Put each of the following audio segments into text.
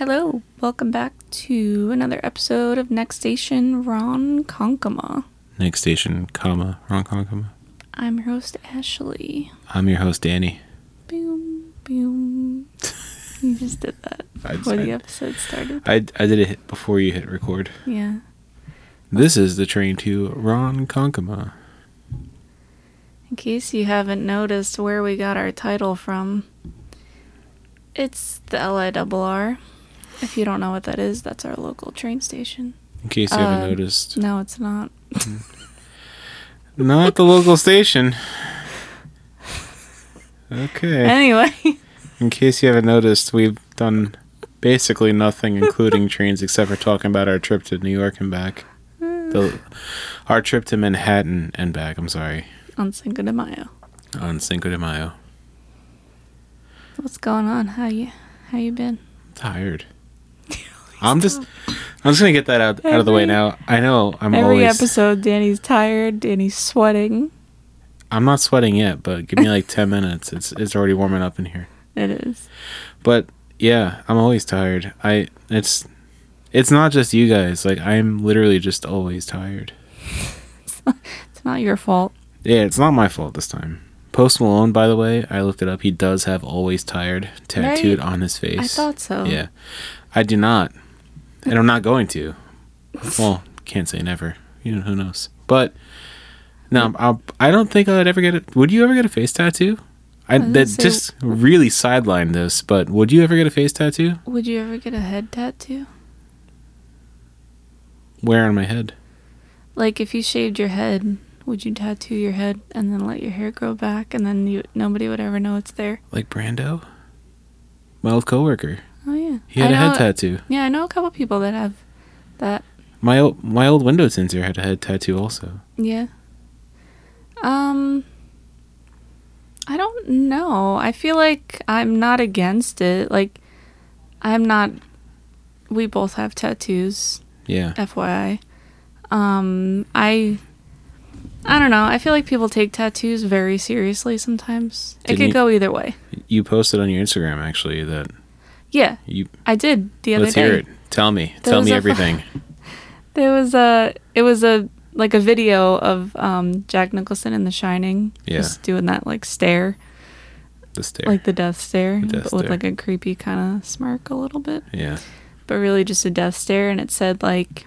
Hello, welcome back to another episode of Next Station Ronkonkoma. Next station, comma, comma, comma. I'm your host Ashley. I'm your host, Danny. Boom, boom. you just did that before the episode started. I, I did it before you hit record. Yeah. This is the train to Ronkonkoma. In case you haven't noticed where we got our title from, it's the LIRR. If you don't know what that is, that's our local train station. In case you haven't um, noticed. No, it's not. Mm. Not the local station. Okay. Anyway, In case you haven't noticed, we've done basically nothing, including trains, except for talking about our trip to New York and back. The, our trip to Manhattan and back, I'm sorry, on Cinco de Mayo. on Cinco de Mayo. What's going on? How you how you been? tired. I'm just I'm just gonna get that out out of the way now. I know I'm Every always episode, Danny's tired. Danny's sweating. I'm not sweating yet, but give me like ten minutes. It's it's already warming up in here. It is. But yeah, I'm always tired. I it's it's not just you guys. Like I'm literally just always tired. It's not your fault. Yeah, it's not my fault this time. Post Malone, by the way, I looked it up. He does have always tired tattooed Right? on his face. I thought so. Yeah, I do not, and I'm not going to. Well, can't say never. You know who knows. But no, I'll, I don't think I'd ever get it. Would you ever get a face tattoo? I gonna that say- just really sidelined this. But would you ever get a face tattoo? Would you ever get a head tattoo? Where on my head? Like if you shaved your head, would you tattoo your head and then let your hair grow back and then you nobody would ever know it's there? Like Brando, my old coworker. Yeah. He had I a head know- tattoo. Yeah, I know a couple people that have that. My old my old window tinter had a head tattoo also. Yeah. Um I don't know. I feel like I'm not against it. Like I'm not we both have tattoos, Yeah. FYI. Um I I don't know. I feel like people take tattoos very seriously sometimes. it Didn't could you- go either way. You posted on your Instagram actually that Yeah, you I did the other day. let's hear it. Tell me. There Tell me everything. There was a it was a like a video of um Jack Nicholson in The Shining Yeah. just doing that like stare. the stare. like the death stare, The death but with like a creepy kind of smirk a little bit, yeah. but really just a death stare. And it said like,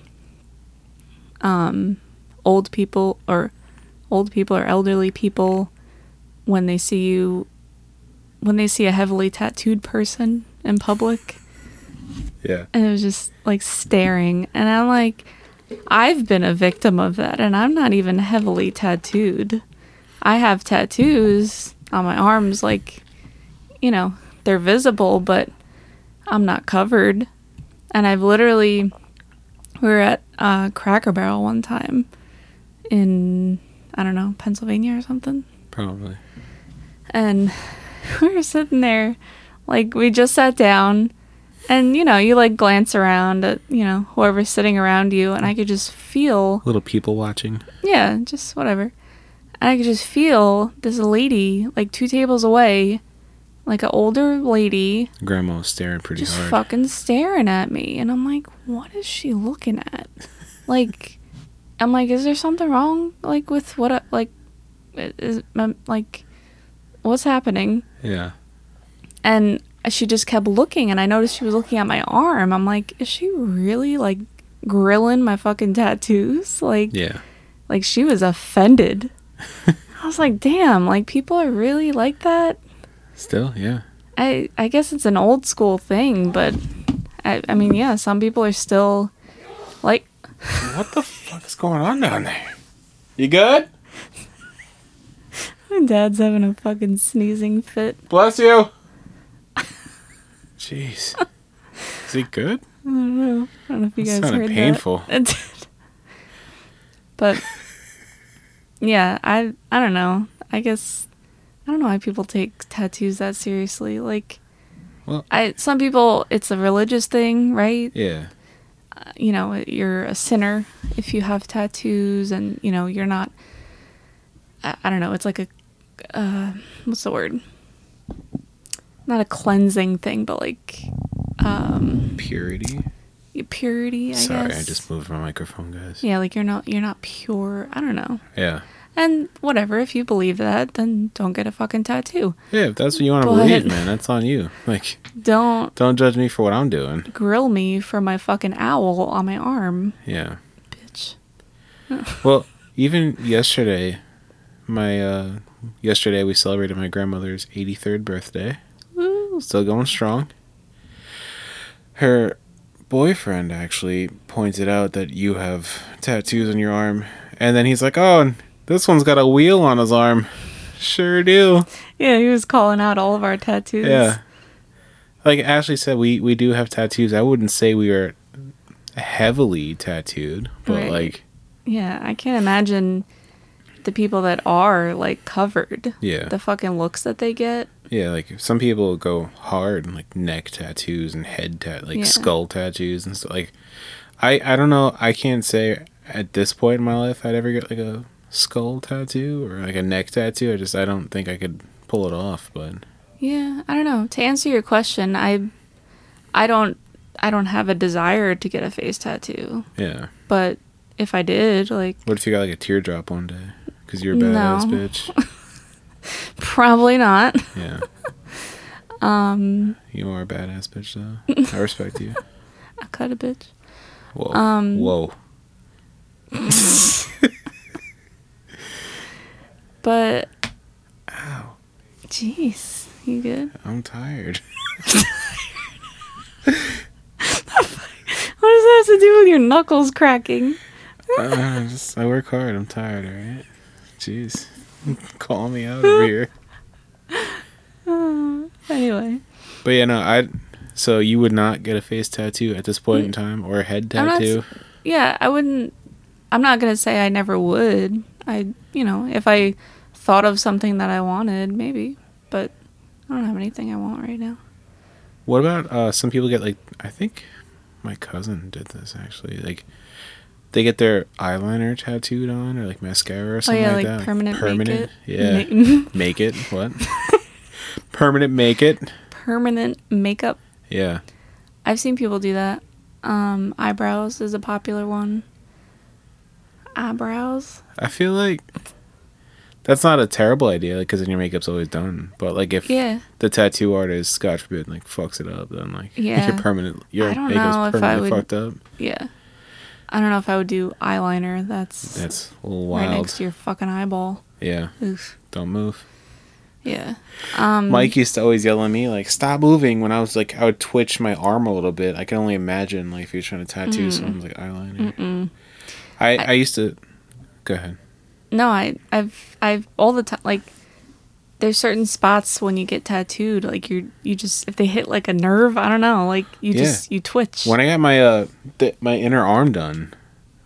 um, old people or old people or elderly people when they see you, when they see a heavily tattooed person in public, Yeah. and it was just like staring, and I'm like, I've been a victim of that, and I'm not even heavily tattooed. I have tattoos on my arms, like, you know, they're visible, but I'm not covered. And I've literally, we were at uh, Cracker Barrel one time in, I don't know, Pennsylvania or something Probably. and we were sitting there like we just sat down and you know you like glance around at you know whoever's sitting around you and i could just feel Little people watching. yeah just whatever and i could just feel this lady like two tables away like an older lady Grandma was staring pretty just hard. fucking staring at me and i'm like what is she looking at like i'm like is there something wrong like with what I, like is like what's happening Yeah. And she just kept looking and i noticed she was looking at my arm i'm like is she really like grilling my fucking tattoos like Yeah. like she was offended i was like damn like people are really like that Still, yeah. i i guess it's an old school thing but i i mean yeah some people are still like What the fuck is going on down there? You good? my dad's having a fucking sneezing fit Bless you. Jeez. Is he good? i don't know i don't know if you That guys sounded heard painful. that It did. but yeah i i don't know i guess i don't know why people take tattoos that seriously like Well- i some people it's a religious thing right Yeah. you know you're a sinner if you have tattoos and you know you're not i, I don't know it's like a uh, what's the word not a cleansing thing but like um Purity. purity. I Sorry, guess. I just moved my microphone, guys. yeah, like you're not you're not pure. I don't know. Yeah. And whatever, if you believe that, then don't get a fucking tattoo. Yeah, if that's what you want to believe, man, that's on you. Like, Don't don't judge me for what I'm doing. grill me for my fucking owl on my arm, Yeah. bitch. Well, even yesterday, my uh yesterday we celebrated my grandmother's 83rd birthday. Still going strong. Her boyfriend actually pointed out that you have tattoos on your arm, and then he's like, "Oh, and this one's got a wheel on his arm." Sure do. Yeah, he was calling out all of our tattoos. Yeah. Like Ashley said, we we do have tattoos. I wouldn't say we are heavily tattooed, but Right. like, Yeah, I can't imagine the people that are like covered. yeah, The fucking looks that they get. Yeah. Like some people go hard, like neck tattoos and head tat, like Yeah. skull tattoos and stuff. Like, I I don't know. I can't say at this point in my life I'd ever get like a skull tattoo or like a neck tattoo. I just I don't think I could pull it off. But Yeah, I don't know. To answer your question, I I don't I don't have a desire to get a face tattoo. yeah, But if I did, like what if you got like a teardrop one day because you're a badass No. bitch? probably not. Yeah. Um You are a badass bitch, though. I respect you. I cut a bitch. Whoa. Um, Whoa. But Ow. jeez, you good? I'm tired. What does that have to do with your knuckles cracking? uh, just, I work hard. I'm tired, alright? Jeez. Call me out over here. Uh, anyway, But yeah, no, I. So you would not get a face tattoo at this point in time or a head Mm. I'm not s- tattoo? yeah, I wouldn't. I'm not gonna say I never would. I, you know, if I thought of something that I wanted, maybe. But I don't have anything I want right now. What about uh, some people get like I think my cousin did this actually. Like they get their eyeliner tattooed on or like mascara or something Oh something yeah, like, like, that. permanent, Permanent. make Yeah. Ma- make it. What? permanent make it. permanent makeup. Yeah. I've seen people do that. Um, eyebrows is a popular one. Eyebrows. I feel like that's not a terrible idea because then your makeup's always done. But like if Yeah. the tattoo artist, God forbid, like fucks it up, then like Yeah. your permanent your I don't makeup's know if I permanently would- fucked up. Yeah. I don't know if I would do eyeliner. That's, That's a little right next to your fucking eyeball. yeah. Oof. Don't move. Yeah. Um, Mike used to always yell at me like, "Stop moving!" When I was like, I would twitch my arm a little bit. I can only imagine like if you're trying to tattoo someone's like eyeliner. Mm-mm. I, I- I used to. Go ahead. No, I, I've, I've all the time. Like, there's certain spots when you get tattooed, like you, you just if they hit like a nerve, I don't know, like you Yeah. just you twitch. When I got my uh th- my inner arm done,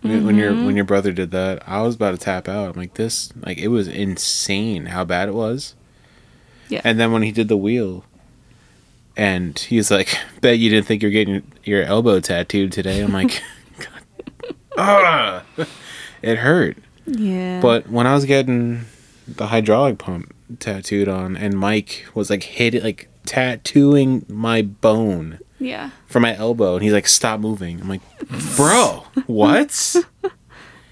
when- when your Mm-hmm. when your brother did that, I was about to tap out. I'm like, this like it was insane how bad it was. Yeah. And then when he did the wheel, and he's like, "Bet you didn't think you're getting your elbow tattooed today." I'm like, "Ah!" It hurt. yeah. But when I was getting the hydraulic pump tattooed on, and Mike was like hit it like tattooing my bone yeah, from my elbow, and he's like, "Stop moving." I'm like, "Bro, what?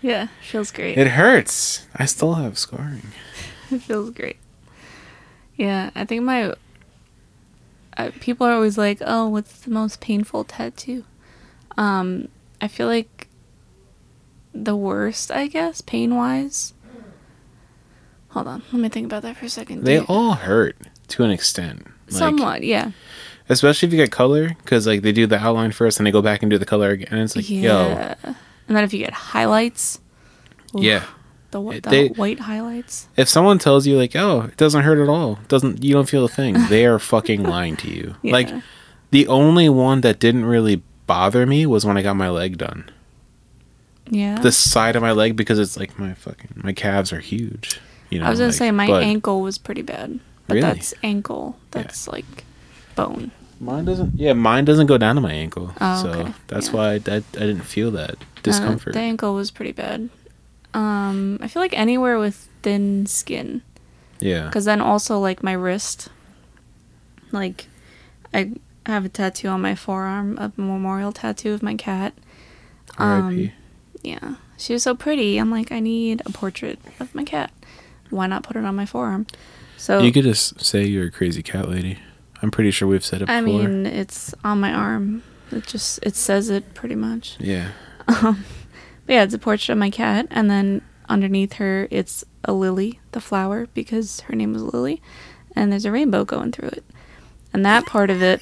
yeah, feels great. it hurts. I still have scarring." It feels great. Yeah, I think my uh, people are always like, "Oh, what's the most painful tattoo?" Um, I feel like the worst, I guess, pain wise. Hold on, let me think about that for a second. They Do- all hurt to an extent. Like, somewhat, yeah, especially if you get color, because like they do the outline first, and they go back and do the color again. And it's like, yo, yeah. And then if you get highlights, oof, yeah. the, the they- white highlights. If someone tells you like, oh, it doesn't hurt at all, doesn't you don't feel a thing, they are fucking lying to you. Yeah. Like the only one that didn't really bother me was when I got my leg done. Yeah, The side of my leg because it's like my fucking my calves are huge. You know, I was gonna like, say my but ankle was pretty bad, but Really? that's ankle. That's like bone. Mine doesn't. Yeah, mine doesn't go down to my ankle. Oh, so okay. that's Yeah. why I, I, I didn't feel that Uh, discomfort. the ankle was pretty bad. Um, I feel like anywhere with thin skin, yeah. because then also like my wrist, like I I have a tattoo on my forearm, a memorial tattoo of my cat. Um, R.I.P. Yeah, she was so pretty. I'm like, I need a portrait of my cat. Why not put it on my forearm? So You could just say you're a crazy cat lady. I'm pretty sure we've said it before. I mean, it's on my arm. It just it says it pretty much. yeah. Um, but yeah, it's a portrait of my cat, and then underneath her, it's a lily, the flower, because her name was Lily, and there's a rainbow going through it. And that part of it,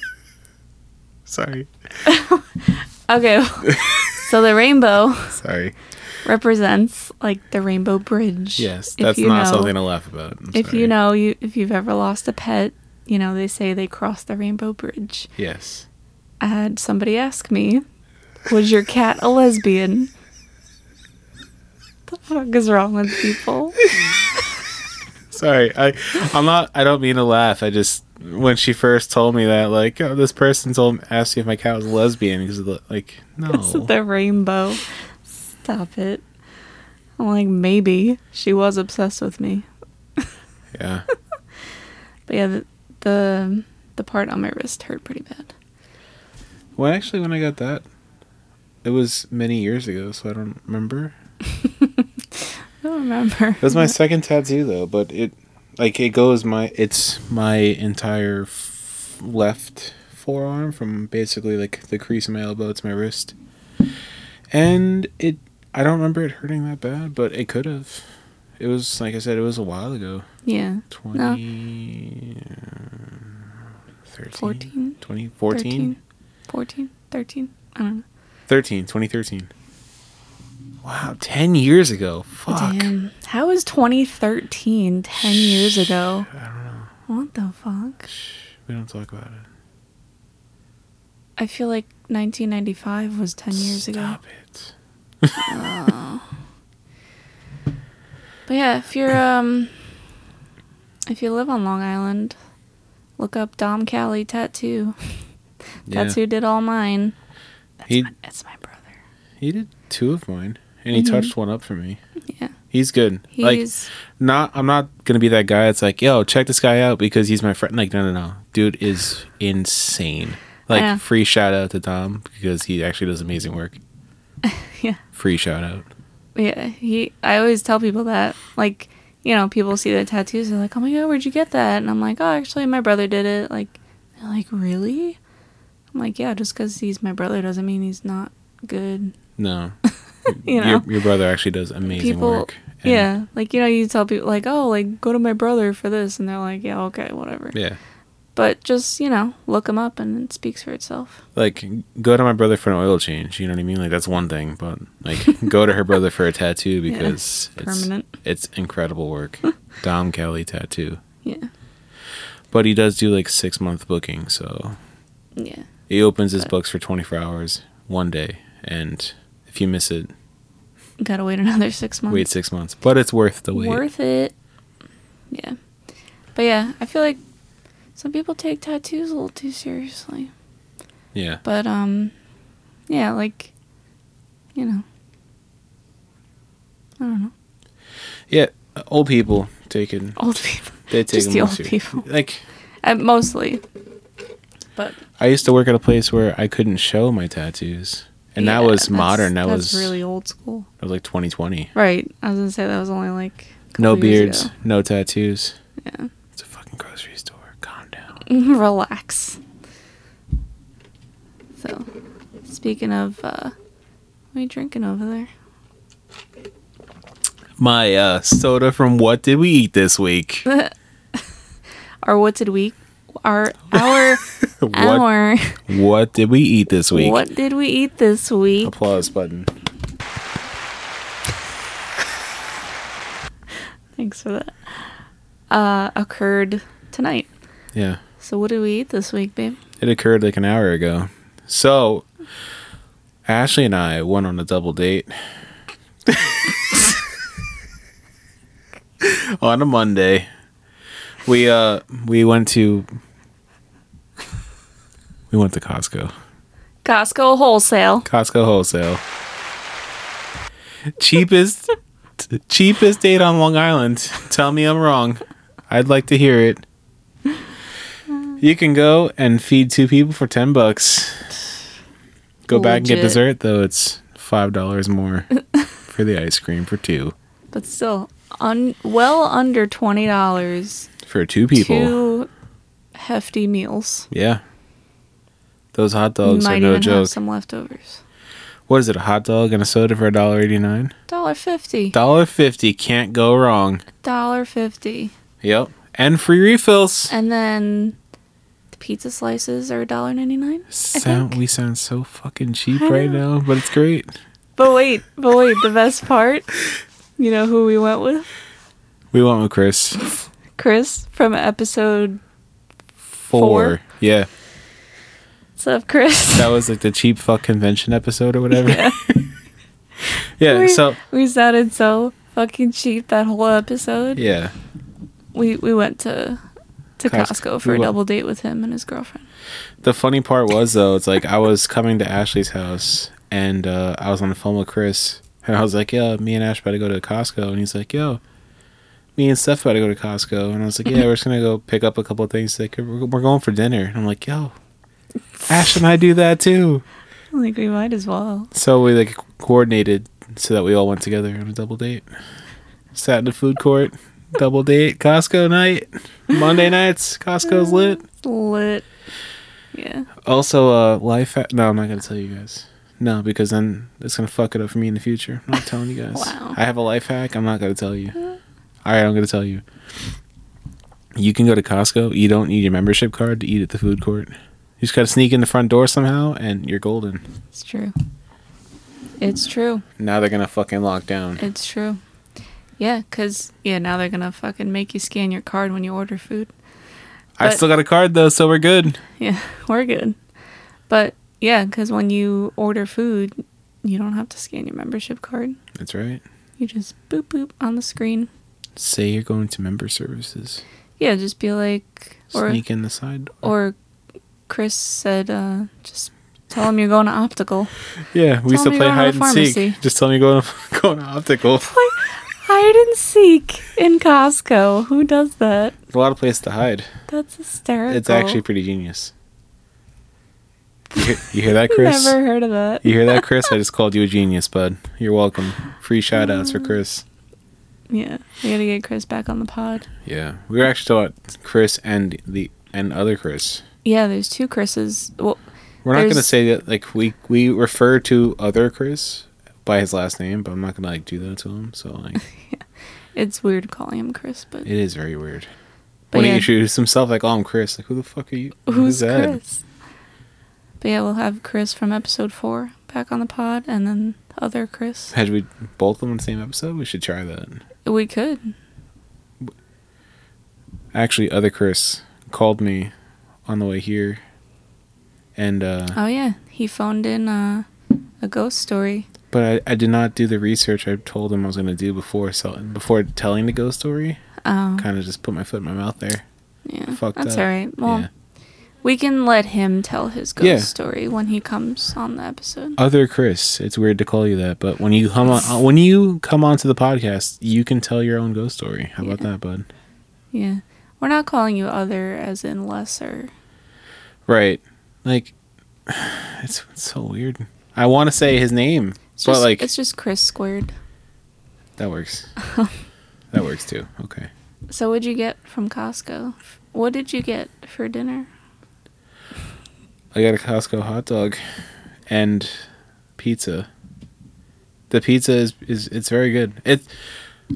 Sorry. okay. so the rainbow Sorry. Represents like the Rainbow Bridge. Yes, that's not know- something to laugh about. I'm If sorry. you know, you if you've ever lost a pet, you know they say they crossed the Rainbow Bridge. Yes. I had somebody ask me, "Was your cat a lesbian?" the fuck is wrong with people? Sorry. I I'm not I don't mean to laugh. I just when she first told me that like oh, this person told asked me if my cat was a lesbian because like no. It's the rainbow. Stop it. I'm like, maybe she was obsessed with me, yeah. but yeah, the the, the part on my wrist hurt pretty bad. Well, actually when I got that it was many years ago, so I don't remember. I don't remember. It was my second tattoo though, but it like it goes my it's my entire f- left forearm from basically like the crease of my elbow to my wrist, and it I don't remember it hurting that bad, but it could have. It was like I said, it was a while ago. yeah, 20, uh, 13, 14, 20, 14, 13, 14, 13. I don't know. 13, 2013. Wow, 10 years ago. Fuck. Damn. How is 2013 10 years ago? I don't know. What the fuck? We don't talk about it. I feel like 1995 was 10 years ago. Stop it. But yeah, if you're um if you live on Long Island, look up Dom Cali tattoo. Yeah. That's who did all mine. That's, He- my, that's my brother. He did two of mine, and he Mhm. touched one up for me. Yeah. He's good. like, He's not. I'm not gonna be that guy. that's like, yo, check this guy out because he's my friend. Like, no, no, no. Dude is insane. Like, free shout out to Dom because he actually does amazing work. Yeah. Free shout out. yeah, he I always tell people that like, you know, people see the tattoos they're like, "Oh my god, where'd you get that?" And I'm like, "Oh, actually my brother did it." Like they're like, "Really?" I'm like, "Yeah, just cuz he's my brother doesn't mean he's not good." No. You know. your, your brother actually does amazing People- work. Yeah, like you know, you tell people like, "Oh, like go to my brother for this." And they're like, "Yeah, okay, whatever." Yeah. But just, you know, look him up and it speaks for itself. Like, go to my brother for an oil change. You know what I mean? Like, that's one thing. But, like, go to her brother for a tattoo Yeah, because it's, Permanent. it's incredible work. Dom Kelly tattoo. Yeah. But he does do like six month booking, so Yeah. he opens his But- books for 24 hours one day. And if you miss it, Got to wait another 6 months. wait six months. But it's worth the wait. Worth it. Yeah. But yeah, I feel like some people take tattoos a little too seriously. Yeah. But um yeah, like you know. I don't know. Yeah. Old people take it. Old people. They take Just the old serious. people. Like, Uh, mostly. But I used to work at a place where I couldn't show my tattoos. And yeah, that was modern. That was really old school. That was like 2020. Right. I was gonna say that was only like No beards, ago. no tattoos. Yeah. It's a fucking grocery store. Relax. So, speaking of, uh, what are you drinking over there? My uh, soda from What Did We Eat This Week? Or what did we, our, our, what, our, what did we eat this week? what did we eat this week? Applause button. Thanks for that. Uh, occurred tonight. Yeah. So what did we eat this week, babe? It occurred like an hour ago. So, Ashley and I went on a double date on a Monday. We uh we went to we went to Costco. Costco wholesale. Costco wholesale. Cheapest cheapest date on Long Island. Tell me I'm wrong. I'd like to hear it. You can go and feed two people for ten bucks. Go back and get dessert though. It's five dollars more for the ice cream for two But still, un- well under twenty dollars. for two people. Two hefty meals. Yeah. Those hot dogs Might are no even joke. have some leftovers. What is it? A hot dog and a soda for a dollar eighty nine. Dollar fifty. Dollar fifty can't go wrong. Dollar fifty. Yep, and free refills. And then the pizza slices are $1.99. Sound we sound so fucking cheap right now, but it's great. But wait, but wait, the best part, you know who we went with? We went with Chris. Chris from episode Four. Four? Yeah, What's up, Chris? that was like the cheap fuck convention episode or whatever. Yeah. Yeah. we, so we sounded so fucking cheap that whole episode. yeah, We we went to to Costco. Costco for a double date with him and his girlfriend. the funny part was though, it's like I was coming to Ashley's house and uh, I was on the phone with Chris and I was like, "Yo, me and Ash about to go to Costco," and he's like, "Yo." Me and Steph about to go to Costco, and I was like, "Yeah, we're just gonna go pick up a couple of things. Like, we're, we're going for dinner." And I'm like, "Yo, Ash and I do that too." Like we might as well. So we like coordinated so that we all went together on a double date. Sat in the food court, double date, Costco night, Monday nights, Costco's lit. Lit. Yeah. Also, uh, life. Ha- no, I'm not gonna tell you guys. No, because then it's gonna fuck it up for me in the future. I'm not telling you guys. Wow. I have a life hack. I'm not gonna tell you. All right, I'm gonna tell you. You can go to Costco. You don't need your membership card to eat at the food court. You just gotta sneak in the front door somehow, and you're golden. It's true. It's true. Now they're gonna fucking lock down. It's true. Yeah, cause yeah, now they're gonna fucking make you scan your card when you order food. I still got a card though, so we're good. Yeah, we're good. But yeah, cause when you order food, you don't have to scan your membership card. That's right. You just boop boop on the screen. Say you're going to member services. Yeah, just be like, or Sneak in the side. door. or Chris said, uh, just tell him you're going to optical. yeah, we tell used to play hide to and seek. Just tell me going to, going to optical. Hide and seek in Costco. Who does that? a lot of places to hide. That's hysterical. It's actually pretty genius. You hear, you hear that, Chris? Never heard of that. You hear that, Chris? I just called you a genius, bud. You're welcome. Free shout outs for um, Chris. Yeah, we gotta get Chris back on the pod. Yeah. We were actually talking about Chris and the and other Chris. Yeah, there's two Chris's. Well, We're not gonna say that like we we refer to other Chris by his last name, but I'm not gonna like do that to him. So like it's weird calling him Chris, but it is very weird. But when he yeah. introduced himself, like, oh, I'm Chris. Like, who the fuck are you? who's that? Chris? But yeah, we'll have Chris from episode four back on the pod, and then the other Chris. Had we both them in the same episode? We should try that. We could. Actually, other Chris called me on the way here, and uh, Oh yeah, he phoned in uh, a ghost story. But I, I did not do the research I told him I was going to do before selling, before telling the ghost story. Oh, Kind of just put my foot in my mouth there. yeah, fucked that's up. all right. Well, yeah. we can let him tell his ghost Yeah. story when he comes on the episode. Other Chris, it's weird to call you that, but when you come on, when you come onto the podcast, you can tell your own ghost story. How about that, bud? Yeah, we're not calling you other as in lesser. Right. Like, it's, it's so weird. I want to say his name, It's but just, like it's just Chris squared. that works. that works too. Okay. So what'd you get from Costco? What did you get for dinner? I got a Costco hot dog and pizza. The pizza is is it's very good. It.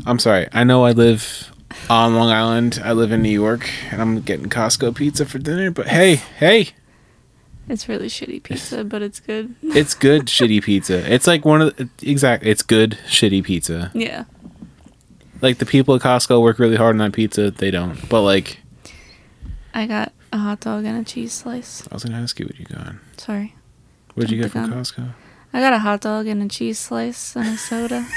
I'm sorry. I know I live on Long Island. I live in New York, and I'm getting Costco pizza for dinner. But hey, hey, It's really shitty pizza, but it's good. it's good shitty pizza. It's like one of the, exactly. It's good shitty pizza. Yeah. Like the people at Costco work really hard on that pizza. They don't. But like, I got a hot dog and a cheese slice. I was gonna ask you what you got. Sorry. What'd you get from gun. Costco? I got a hot dog and a cheese slice and a soda.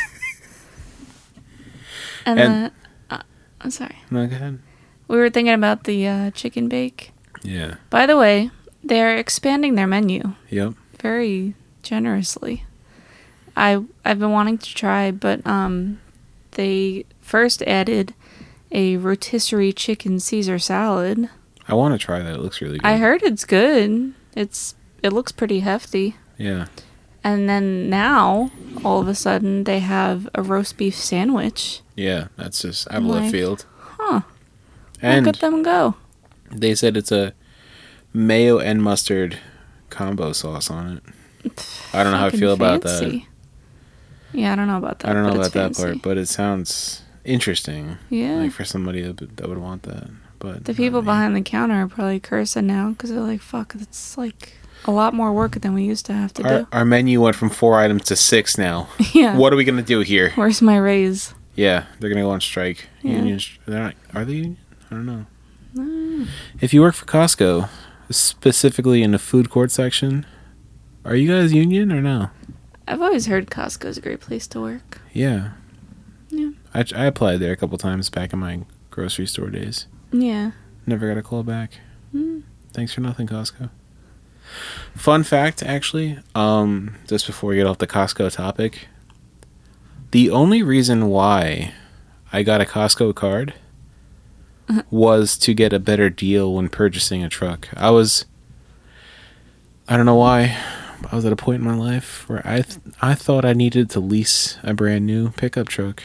and And- then, uh, I'm sorry. No, go ahead. We were thinking about the uh, chicken bake. Yeah. By the way, they're expanding their menu Yep. very generously. I I've been wanting to try, but um, they first added a rotisserie chicken Caesar salad. I want to try that. It looks really good. I heard it's good. It's it looks pretty hefty. Yeah. And then now, all of a sudden, they have a roast beef sandwich. Yeah, that's just out of left field. Huh. And Look at them go. they said it's a mayo and mustard combo sauce on it. I don't know how I feel about that. Yeah, I don't know about that. I don't know about that fancy. part, but it sounds interesting. Yeah. Like for somebody that, that would want that. But the people behind the counter are probably cursing now because they're like, fuck, it's like a lot more work than we used to have to our, do. our menu went from four items to six now. yeah. What are we gonna do here? Where's my raise? Yeah, they're gonna go on strike. Yeah. Union, they're not, are they union? I don't know. Mm. If you work for Costco, specifically in the food court section, are you guys union or no? I've always heard Costco's a great place to work. Yeah. Yeah. I, I applied there a couple times back in my grocery store days. Yeah. Never got a call back. Mm. Thanks for nothing, Costco. Fun fact, actually, um, just before we get off the Costco topic, the only reason why I got a Costco card. Was to get a better deal when purchasing a truck. I was, I don't know why, I was at a point in my life where I th- I thought I needed to lease a brand new pickup truck,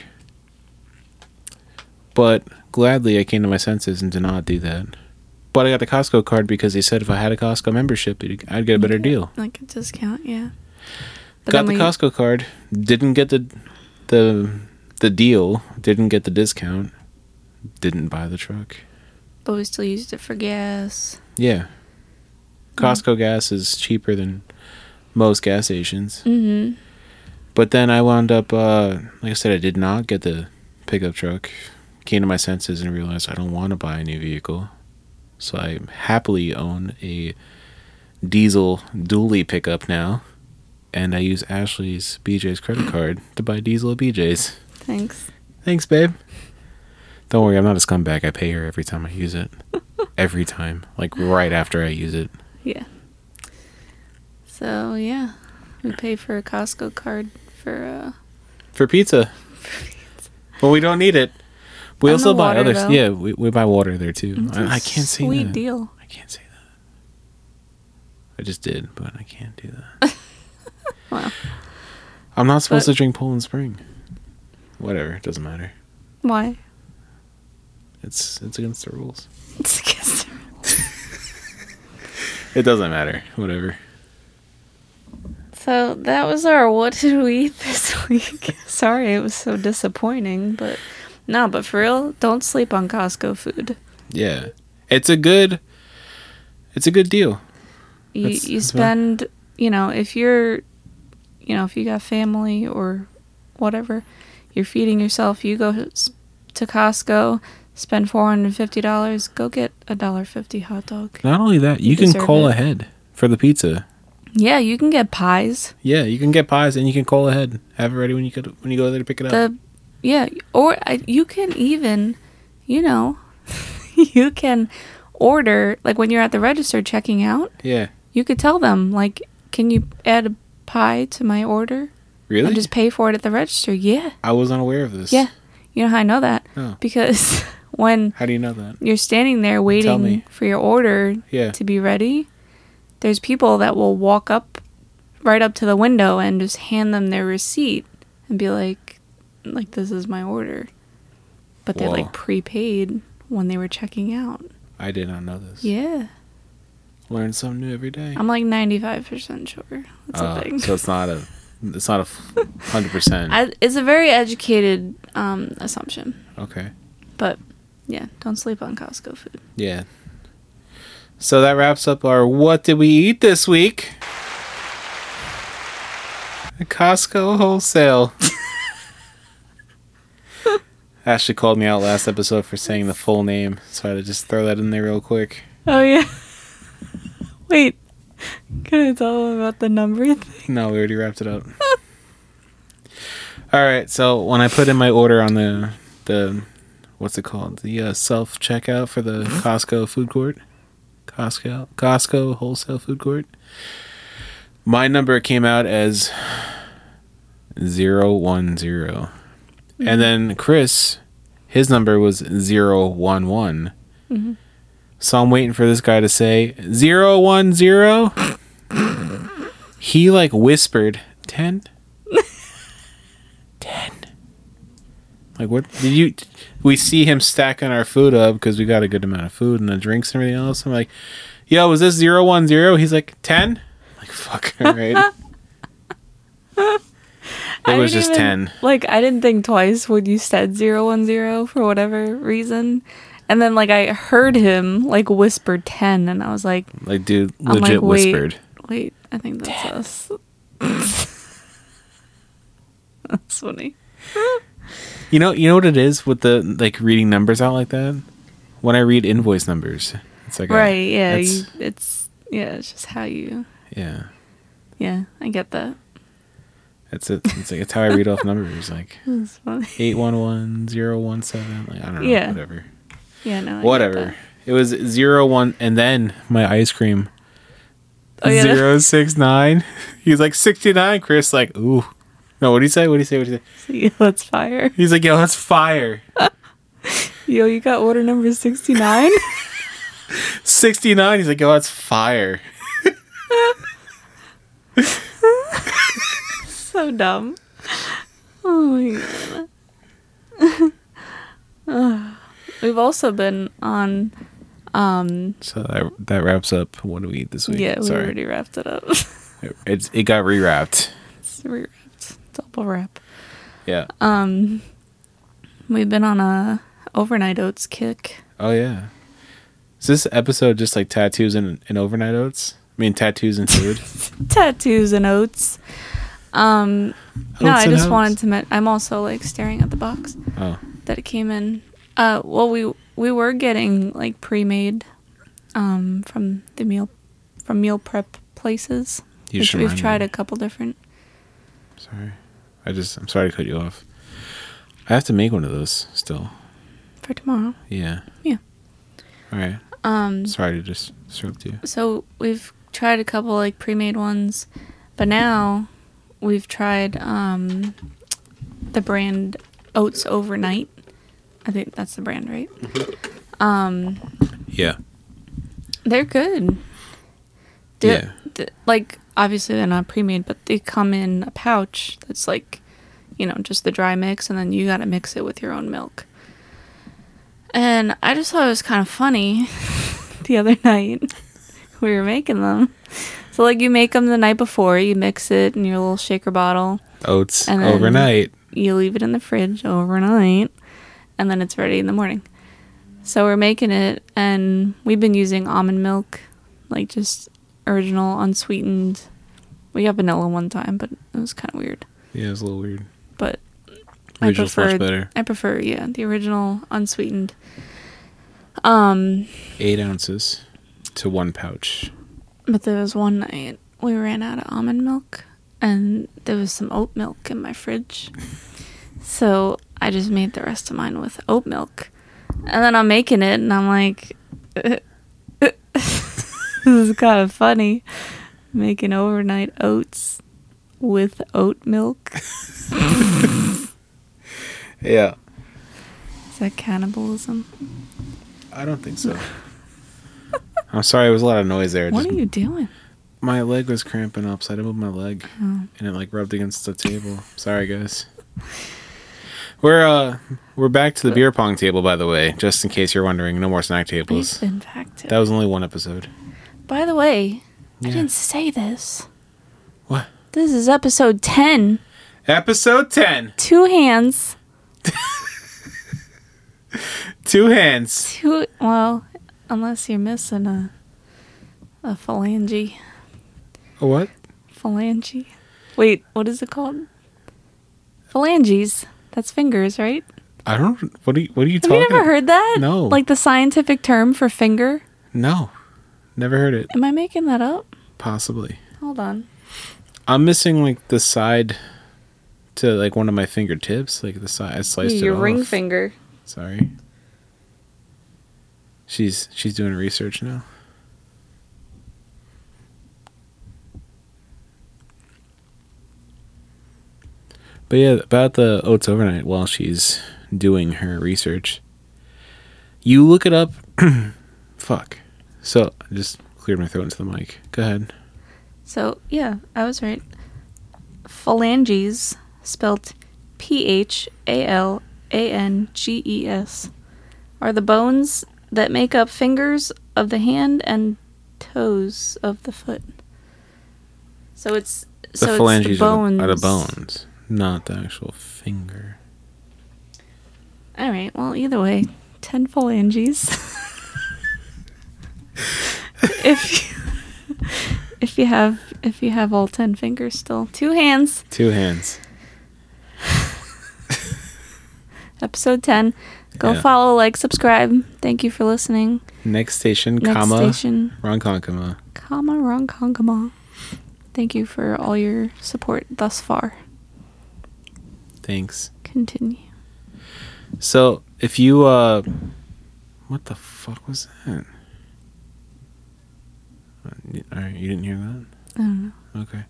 but gladly I came to my senses and did not do that. But I got the Costco card because they said if I had a Costco membership, I'd get a better deal. Like a discount, yeah. But got the we- Costco card, didn't get the the the deal, didn't get the discount, didn't buy the truck. But we still used it for gas. Yeah. Costco gas is cheaper than most gas stations. Mm-hmm. But then I wound up uh like I said I did not get the pickup truck. Came to my senses and realized I don't want to buy a new vehicle. So I happily own a diesel dually pickup now. And I use Ashley's BJ's credit card to buy diesel at BJ's. Thanks. Thanks, babe. Don't worry, I'm not a scumbag. I pay her every time I use it. every time. Like right after I use it. Yeah. So yeah, we pay for a Costco card for uh For pizza. But we don't need it. We also buy water, other. though. Yeah, we, we buy water there too. I, I can't say sweet that. deal. I can't say that. I just did, but I can't do that. Wow. I'm not supposed But- to drink Poland Spring. Whatever, it doesn't matter. Why? It's it's against the rules. It's against It doesn't matter. Whatever. So that was our what did we eat this week? Sorry, it was so disappointing, but no, but for real, don't sleep on Costco food. Yeah, it's a good. It's a good deal. You That's- you that's what- spend, you know, if you're, you know, if you got family or whatever, you're feeding yourself. You go to Costco, spend four hundred fifty dollars, go get a dollar fifty hot dog. Not only that, you, You can call it. ahead for the pizza. Yeah, you can get pies. Yeah, you can get pies and you can call ahead. Have it ready when you go when you go there to pick it up. The yeah, or I, you can even, you know, you can order like when you're at the register checking out. yeah, You could tell them like, can you add a pie to my order really? and just pay for it at the register? Yeah, I was unaware of this. yeah. You know how I know that? Oh. Because when How do you know that? you're standing there waiting for your order Yeah. to be ready, there's people that will walk up right up to the window and just hand them their receipt and be like like this is my order. But they Whoa. like prepaid when they were checking out. I did not know this. Yeah. Learn something new every day. I'm like 95% sure. That's Uh, a thing. so it's not a. It's not a hundred percent. I, it's a very educated um, assumption. Okay. But yeah, don't sleep on Costco food. Yeah. So that wraps up our what did we eat this week? A Costco wholesale. Ashley called me out last episode for saying the full name, so I had to just throw that in there real quick. Oh yeah. Wait. Can I tell them about the number thing? No, we already wrapped it up. All right, so when I put in my order on the the what's it called? The uh, self checkout for the Costco food court, Costco Costco wholesale food court. My number came out as zero one zero, and then Chris, his number was zero one one. Mhm. So I'm waiting for this guy to say zero one zero. he like whispered ten. Like what did you? We see him stacking our food up because we got a good amount of food and the drinks and everything else. I'm like, yo, was this zero one zero? He's like ten. Like fuck, all right. It I was just even- 10. Like I didn't think twice when you said zero one zero for whatever reason. And then like I heard him like whisper ten and I was like, Like dude, I'm legit like, wait. whispered. wait, I think that's us. that's funny. You know, you know what it is with the like reading numbers out like that. When I read invoice numbers, it's like a- Right, yeah. it's- You, it's yeah, it's just how you yeah. yeah, I get that. It's it. It's like it's how I read off numbers, like eight one one zero one seven. Like I don't know, Yeah. whatever, Yeah, no. I whatever. It was zero one, and then my ice cream Oh, yeah, zero six nine. He's like sixty nine. Chris like ooh. No, what do you say? What do you say? What do you say? See, let's fire. He's like, yo, that's fire. Yo, you got order number sixty nine? 69. He's like, yo, that's fire. so dumb. Oh my god. Ugh. We've also been on um So that, that wraps up what do we eat this week. yeah, we Sorry. already wrapped it up. It's, it got rewrapped. it's rewrapped. Double wrap. Yeah. Um we've been on a overnight oats kick. Oh, yeah. Is this episode just like tattoos and, and overnight oats? I mean, tattoos and food? Tattoos and oats. Um no, I just oats. wanted to men- I'm also like staring at the box. Oh, that it came in. Uh, well, we we were getting like pre-made, um, from the meal, from meal prep places. you which we've tried me. a couple different. Sorry. I just, I'm sorry to cut you off. I have to make one of those still. for tomorrow. Yeah. Yeah. All right. Um, Sorry to just disrupt you. so we've tried a couple like pre-made ones, but now we've tried um, the brand Oats Overnight. I think that's the brand, right? Um, Yeah. they're good. They- Yeah. th- like obviously they're not pre-made, but they come in a pouch that's like, you know, just the dry mix, and then you got to mix it with your own milk. And I just thought it was kind of funny the other night we were making them. So like you make them the night before, you mix it in your little shaker bottle, oh, Oats And then- overnight. you leave it in the fridge overnight, and then it's ready in the morning. So we're making it, and we've been using almond milk, like just original, unsweetened. We got vanilla one time, but it was kind of weird. Yeah, it was a little weird. But I prefer. I prefer, yeah, the original unsweetened. Um, Eight ounces to one pouch. but there was one night we ran out of almond milk, and there was some oat milk in my fridge. So I just made the rest of mine with oat milk. And then I'm making it, and I'm like, this is kind of funny. Making overnight oats with oat milk. Yeah. Is that cannibalism? I don't think so. I'm sorry, there was a lot of noise there. What Just- are you doing? My leg was cramping up, so I had to move my leg, Oh. and it like rubbed against the table. Sorry, guys. We're uh we're back to the beer pong table, by the way, just in case you're wondering. No more snack tables. We've been back to. That was only one episode. By the way, I didn't say this. What? This is episode 10. Episode ten. Two hands. Two hands. Two. Well, unless you're missing a a phalange. A what? Phalange. Wait, what is it called? Phalanges. That's fingers, right? I don't. What are you? What are you Have talking? you never heard that? No. Like the scientific term for finger? No, never heard it. Am I making that up? Possibly. Hold on. I'm missing like the side to like one of my fingertips, like the side. I sliced your it ring off. finger. Sorry. She's she's doing research now. But yeah, about the oats overnight while she's doing her research. You look it up Fuck. So I just cleared my throat into the mic. Go ahead. So, yeah, I was right. Phalanges, spelt P H A L A N G E S, are the bones that make up fingers of the hand and toes of the foot. So it's The so phalanges it's the bones. Are, the, are the bones, not the actual finger. All right. Well, either way, ten phalanges. if you, if you have if you have all ten fingers still, two hands. Two hands. Episode ten. Go Yeah. follow, like, subscribe. Thank you for listening. Next station, Next comma, station, Ronkonkoma. comma Ronkonkoma. Thank you for all your support thus far. Thanks. Continue. So if you uh, what the fuck was that? Uh, All right, you didn't hear that. I don't know. Okay.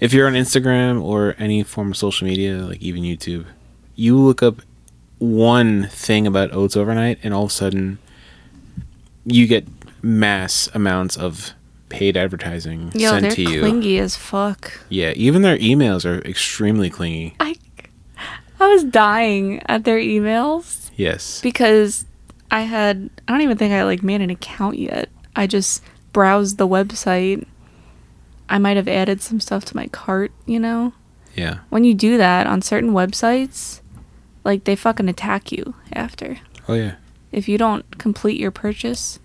If you're on Instagram or any form of social media, like even YouTube, you look up one thing about oats overnight, and all of a sudden, you get mass amounts of paid advertising Yo, sent to you. clingy as fuck. Yeah, even their emails are extremely clingy. I, I was dying at their emails Yes. because I had I don't even think I like made an account yet. I just browsed the website. I might have added some stuff to my cart, you know? Yeah. When you do that on certain websites, like they fucking attack you after. Oh yeah. If you don't complete your purchase,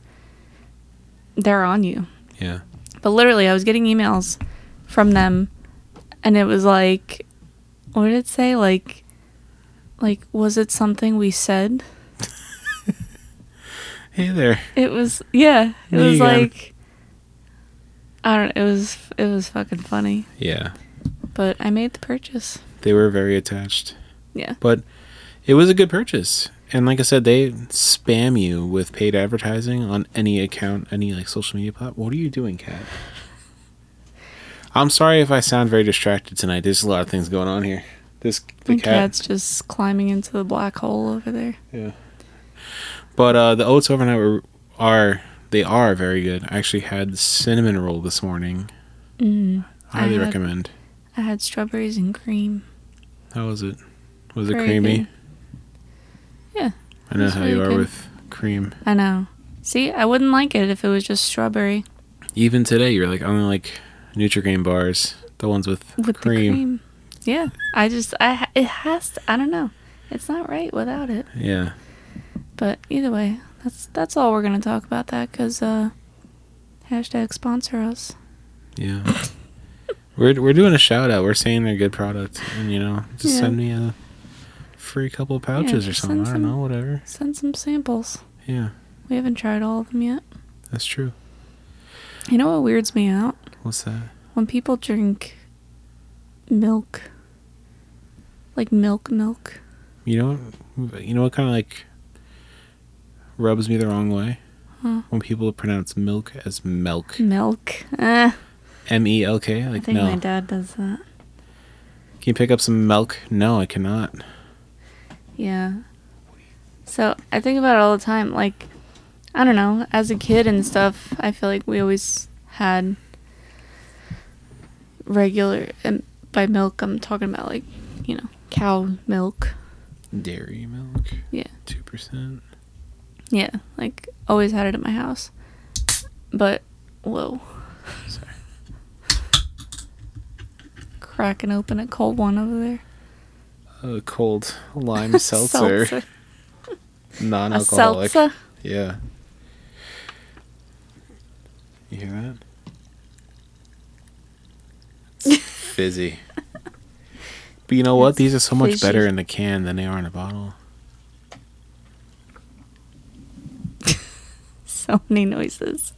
they're on you. Yeah. But literally, I was getting emails from them, and it was like, what did it say? Like, like was it something we said? Hey there. It was yeah. It was like, I don't. It was it was fucking funny. Yeah. But I made the purchase. They were very attached. Yeah. But it was a good purchase. And like I said, they spam you with paid advertising on any account, any like social media platform. What are you doing, Kat? I'm sorry if I sound very distracted tonight. There's a lot of things going on here. This the The cat. cat's just climbing into the black hole over there. Yeah. But uh, the oats overnight were, are they are very good. I actually had cinnamon roll this morning. Mm. Highly I had- recommend. I had strawberries and cream. How was it? Was it creamy? good. Yeah. I know how you are good. with cream. I know. See, I wouldn't like it if it was just strawberry Even today, you're like, I only like Nutrigrain bars, the ones with, with cream. the cream. Yeah, I just I it has to. I don't know. It's not right without it. Yeah. But either way, that's that's all we're gonna talk about that because uh, hashtag sponsor us. Yeah. we're we're doing a shout out. We're saying they're good products, and you know, just Yeah. send me a free couple of pouches or something. I don't some- know, whatever. Send some samples. Yeah, We haven't tried all of them yet. that's true. You know what weirds me out What's that? when people drink milk, like milk, milk. You know, you know what kind of like rubs me the wrong way Huh. when people pronounce milk as milk. Milk. Eh, M E L K. I Like think no. my dad does that. Can you pick up some milk? No, I cannot. Yeah. So I think about it all the time. Like, I don't know, as a kid and stuff, I feel like we always had regular, and by milk, I'm talking about like, you know, cow milk. Dairy milk. Yeah. Two percent. Yeah, like always had it at my house. But, whoa. Sorry. Cracking open a cold one over there. A cold lime seltzer, A non-alcoholic. seltzer. Yeah. You hear that? Fizzy. But you know what? These are so much better in the can than they are in a bottle. So many noises.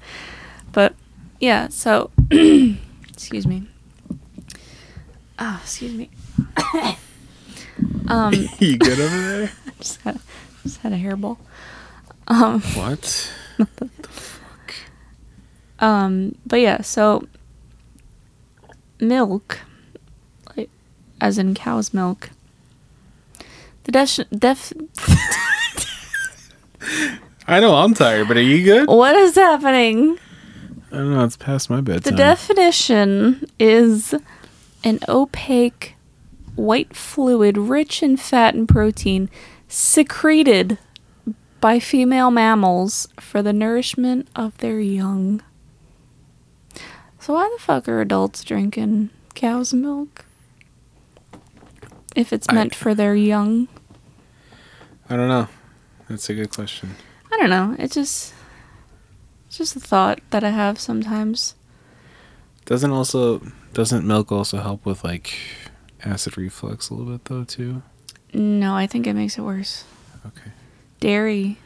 But yeah, so excuse me. Oh, excuse me. um, you good over there? just had just had a hairball. Um, What? um, but yeah, so milk, like as in cow's milk. The def, def I know I'm tired, but are you good? What is happening? I don't know. It's past my bedtime. The definition is an opaque white fluid rich in fat and protein secreted by female mammals for the nourishment of their young. So why the fuck are adults drinking cow's milk? If it's I- meant for their young. I don't know. That's a good question. I don't know. It just it's just a thought that I have sometimes. Doesn't also doesn't milk also help with like acid reflux a little bit though too? No, I think it makes it worse. Okay. Dairy.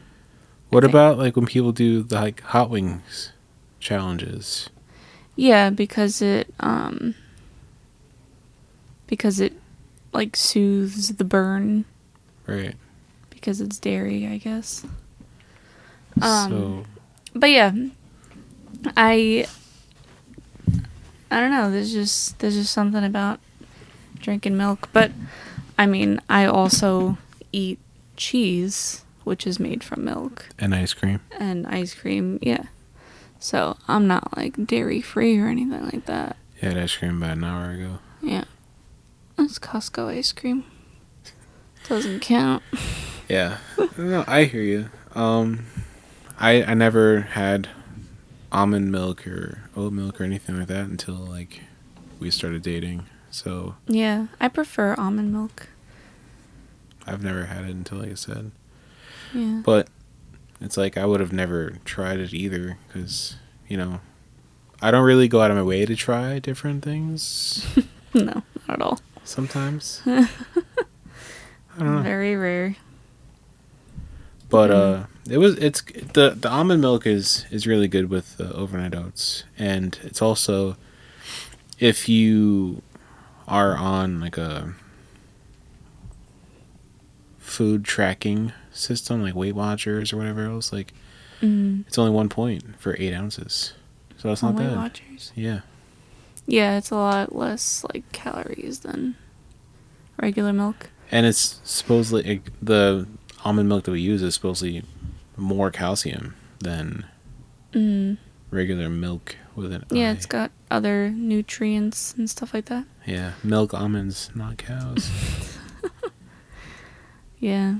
What about like when people do the like hot wings challenges? Yeah, because it um because it like soothes the burn Right. because it's dairy, I guess. Um, so But yeah, I I don't know. There's just there's just something about drinking milk. But I mean, I also eat cheese, which is made from milk, and ice cream. and ice cream. Yeah. So I'm not like dairy free or anything like that. Yeah, ice cream about an hour ago. Yeah. that's Costco ice cream. Doesn't count. Yeah. no, I hear you. Um I I never had almond milk or oat milk or anything like that until like we started dating. So Yeah, I prefer almond milk. I've never had it until like I said. Yeah. But it's like I would have never tried it either because you know I don't really go out of my way to try different things. No, not at all. Sometimes I don't know, Very rare. but uh, it was it's the the almond milk is is really good with uh, overnight oats, and it's also if you are on like a food tracking system like Weight Watchers or whatever else, like Mm. it's only one point for eight ounces, so that's not Weight bad. Watchers. Yeah. Yeah, it's a lot less like calories than regular milk. And it's supposedly the almond milk that we use is supposedly more calcium than Mm. regular milk with an Yeah, it's got other nutrients and stuff like that. yeah milk almonds, not cows. Yeah.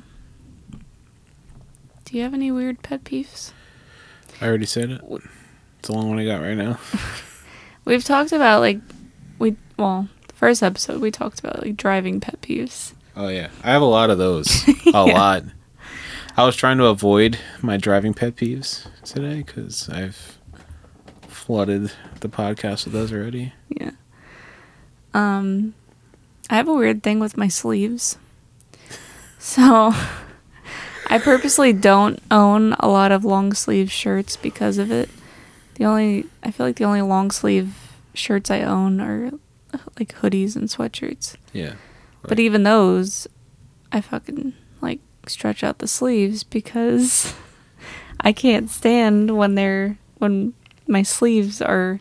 Do you have any weird pet peeves? I already said it. It's the only one I got right now. We've talked about like we well, the first episode we talked about like driving pet peeves. Oh yeah, I have a lot of those. A Yeah. lot. I was trying to avoid my driving pet peeves today because I've flooded the podcast with those already. Yeah. Um I have a weird thing with my sleeves. So I purposely don't own a lot of long sleeve shirts because of it. The only I feel like the only long sleeve shirts I own are like hoodies and sweatshirts. Yeah. But even those I fucking like stretch out the sleeves because I can't stand when they're when my sleeves are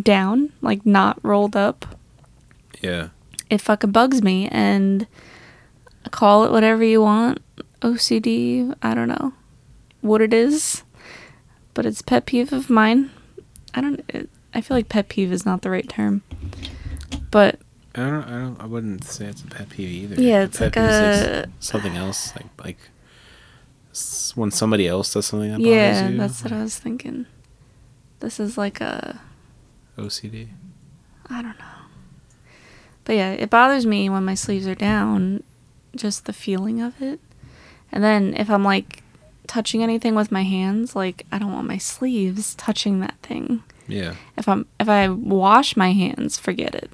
down, like not rolled up. Yeah. It fucking bugs me and call it whatever you want. OCD, I don't know what it is, but it's pet peeve of mine. I don't it, I feel like pet peeve is not the right term. But I don't. I don't. I wouldn't say it's a pet peeve either. yeah, it's like a something else. Like like when somebody else does something that yeah, bothers you. Yeah, that's what I was thinking. This is like a OCD. I don't know. But yeah, it bothers me when my sleeves are down, just the feeling of it. And then if I'm like touching anything with my hands, like I don't want my sleeves touching that thing. Yeah. If I'm if I wash my hands, forget it.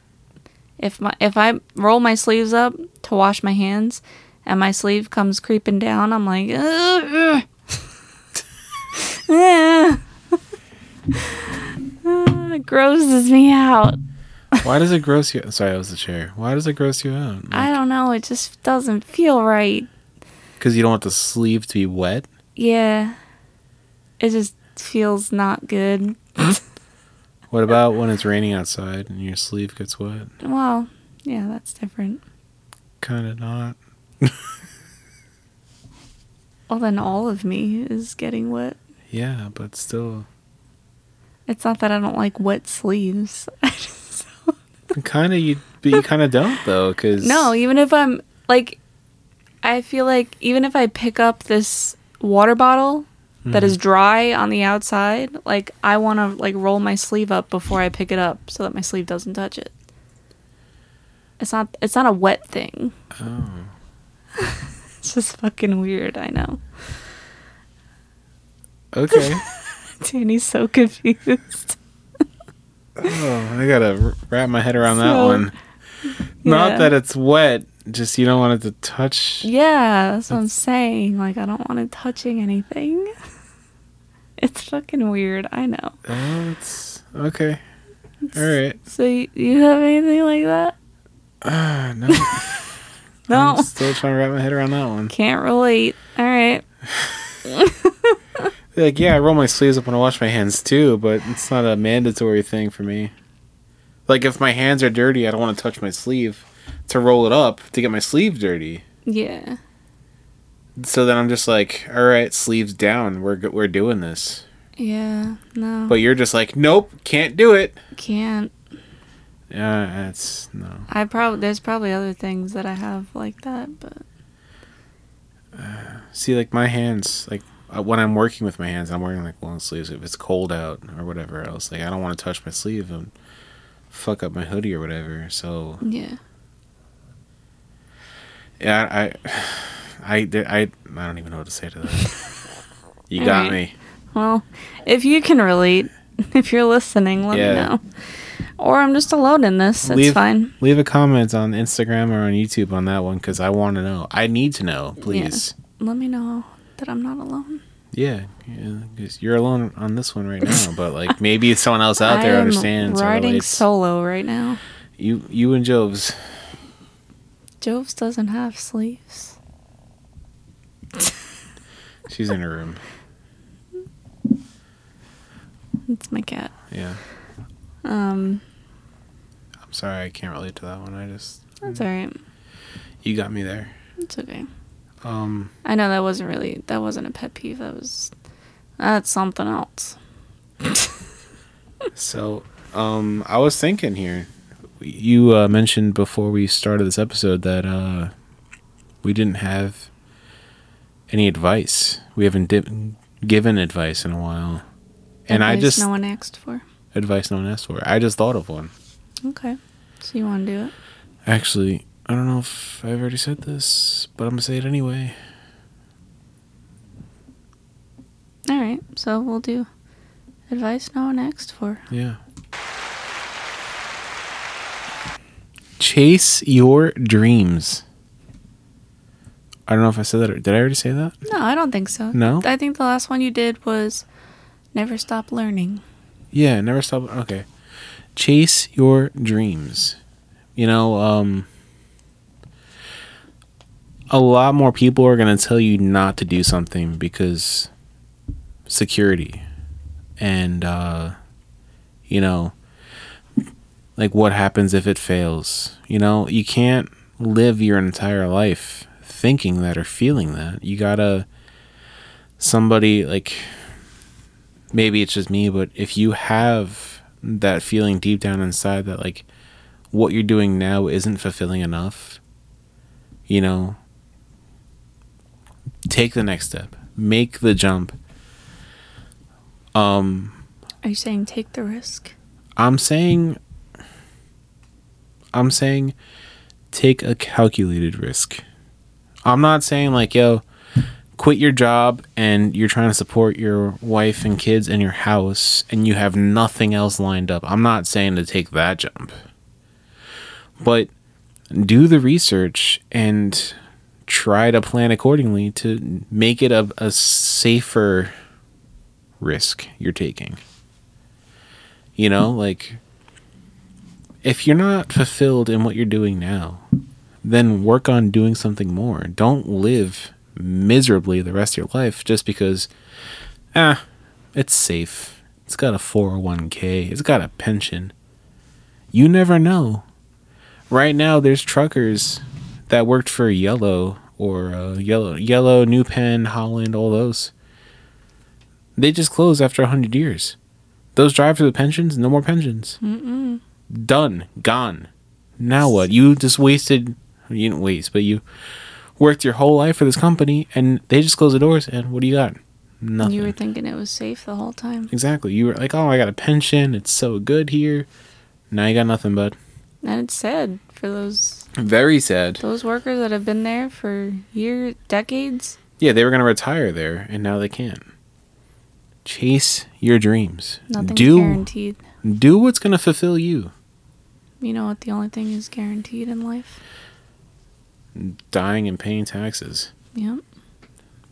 If my if I roll my sleeves up to wash my hands and my sleeve comes creeping down, I'm like "Ugh, ugh." Ah. Ah, it grosses me out. Why does it gross you? Sorry, that was the chair. Why does it gross you out? I don't know. It just doesn't feel right. Because you don't want the sleeve to be wet. Yeah. It just feels not good. What about when it's raining outside and your sleeve gets wet? Well, yeah, that's different. Kind of not. Well, then all of me is getting wet. Yeah, but still, It's not that I don't like wet sleeves. I just kind of you, but you kind of don't though, because No, even if I'm like, I feel like even if I pick up this water bottle that is hmm. dry on the outside, like I want to like roll my sleeve up before I pick it up so that my sleeve doesn't touch it. It's not. It's not a wet thing. Oh. It's just fucking weird. I know. Okay. Danny's so confused. oh, I gotta wrap my head around that So, one. Not that it's wet, just you don't want it to touch. Yeah, that's what I'm saying. Like I don't want it touching anything. It's fucking weird. I know. Oh, it's okay. All right. So you, you have anything like that? Uh, no, No. I'm still trying to wrap my head around that one. Can't relate. All right. Like, yeah, I roll my sleeves up when I wash my hands too, but it's not a mandatory thing for me. Like, if my hands are dirty, I don't want to touch my sleeve to roll it up to get my sleeve dirty. Yeah. So then I'm just like, all right, sleeves down. We're we're doing this. Yeah. No. But you're just like, nope, can't do it. can't. Yeah, it's no. I probably there's probably other things that I have like that, but See, like my hands, like uh, when I'm working with my hands, I'm wearing like long sleeves. If it's cold out or whatever else, like I don't want to touch my sleeve and fuck up my hoodie or whatever. So yeah. Yeah, I, I, I, I don't even know what to say to that. You got Alright. me. Well, if you can relate, if you're listening, let Yeah. me know. Or I'm just alone in this. It's Leave- fine. Leave a comment on Instagram or on YouTube on that one because I want to know. I need to know, please. Let me know that I'm not alone. Yeah, because you're alone on this one right now, but like maybe someone else out there I am understands or riding solo right now. you, you and Joves. Joves doesn't have sleeves. She's in her room. It's my cat. Yeah. Um, I'm sorry, I can't relate to that one. I just that's alright. you got me there. It's okay. Um, I know that wasn't really that wasn't a pet peeve. That was that's something else. so um, I was thinking here. You uh, mentioned before we started this episode that uh, we didn't have any advice. We haven't di- given advice in a while, and I just no one asked for. advice no one asked for. I just thought of one. Okay, so you want to do it? Actually, I don't know if I've already said this, but I'm gonna say it anyway. All right, so we'll do advice no one asked for. Yeah. Chase your dreams. I don't know if I said that. Or, did I already say that? No, I don't think so. No? I think the last one you did was never stop learning. Yeah, never stop. Okay. Chase your dreams. You know, um, a lot more people are going to tell you not to do something because security and, uh, you know, like what happens if it fails. You know, you can't live your entire life thinking that or feeling that. You gotta, somebody like, maybe it's just me, but if you have that feeling deep down inside that like what you're doing now isn't fulfilling enough, you know, take the next step, make the jump. Um, Are you saying take the risk? I'm saying, I'm saying, take a calculated risk. I'm not saying like, yo, quit your job and you're trying to support your wife and kids and your house and you have nothing else lined up. I'm not saying to take that jump. But do the research and try to plan accordingly to make it a, a safer risk you're taking. You know, like if you're not fulfilled in what you're doing now, then work on doing something more. Don't live miserably the rest of your life just because ah, it's safe. It's got a 401k. It's got a pension. You never know. Right now there's truckers that worked for Yellow or uh, Yellow, Yellow, New Penn, Holland, all those. They just close after hundred years. Those drivers with pensions, no more pensions. Mm-mm. Done, gone. Now what? You just wasted. You didn't waste, but you worked your whole life for this company, and they just close the doors. And what do you got? Nothing. You were thinking it was safe the whole time. exactly. You were like, "Oh, I got a pension. It's so good here." Now you got nothing, bud. And it's sad for those Very sad. those workers that have been there for years, decades. Yeah, they were gonna retire there, and now they can't. Chase your dreams. Nothing's do guaranteed. do what's gonna fulfill you. You know what the only thing is guaranteed in life? Dying and paying taxes. Yep,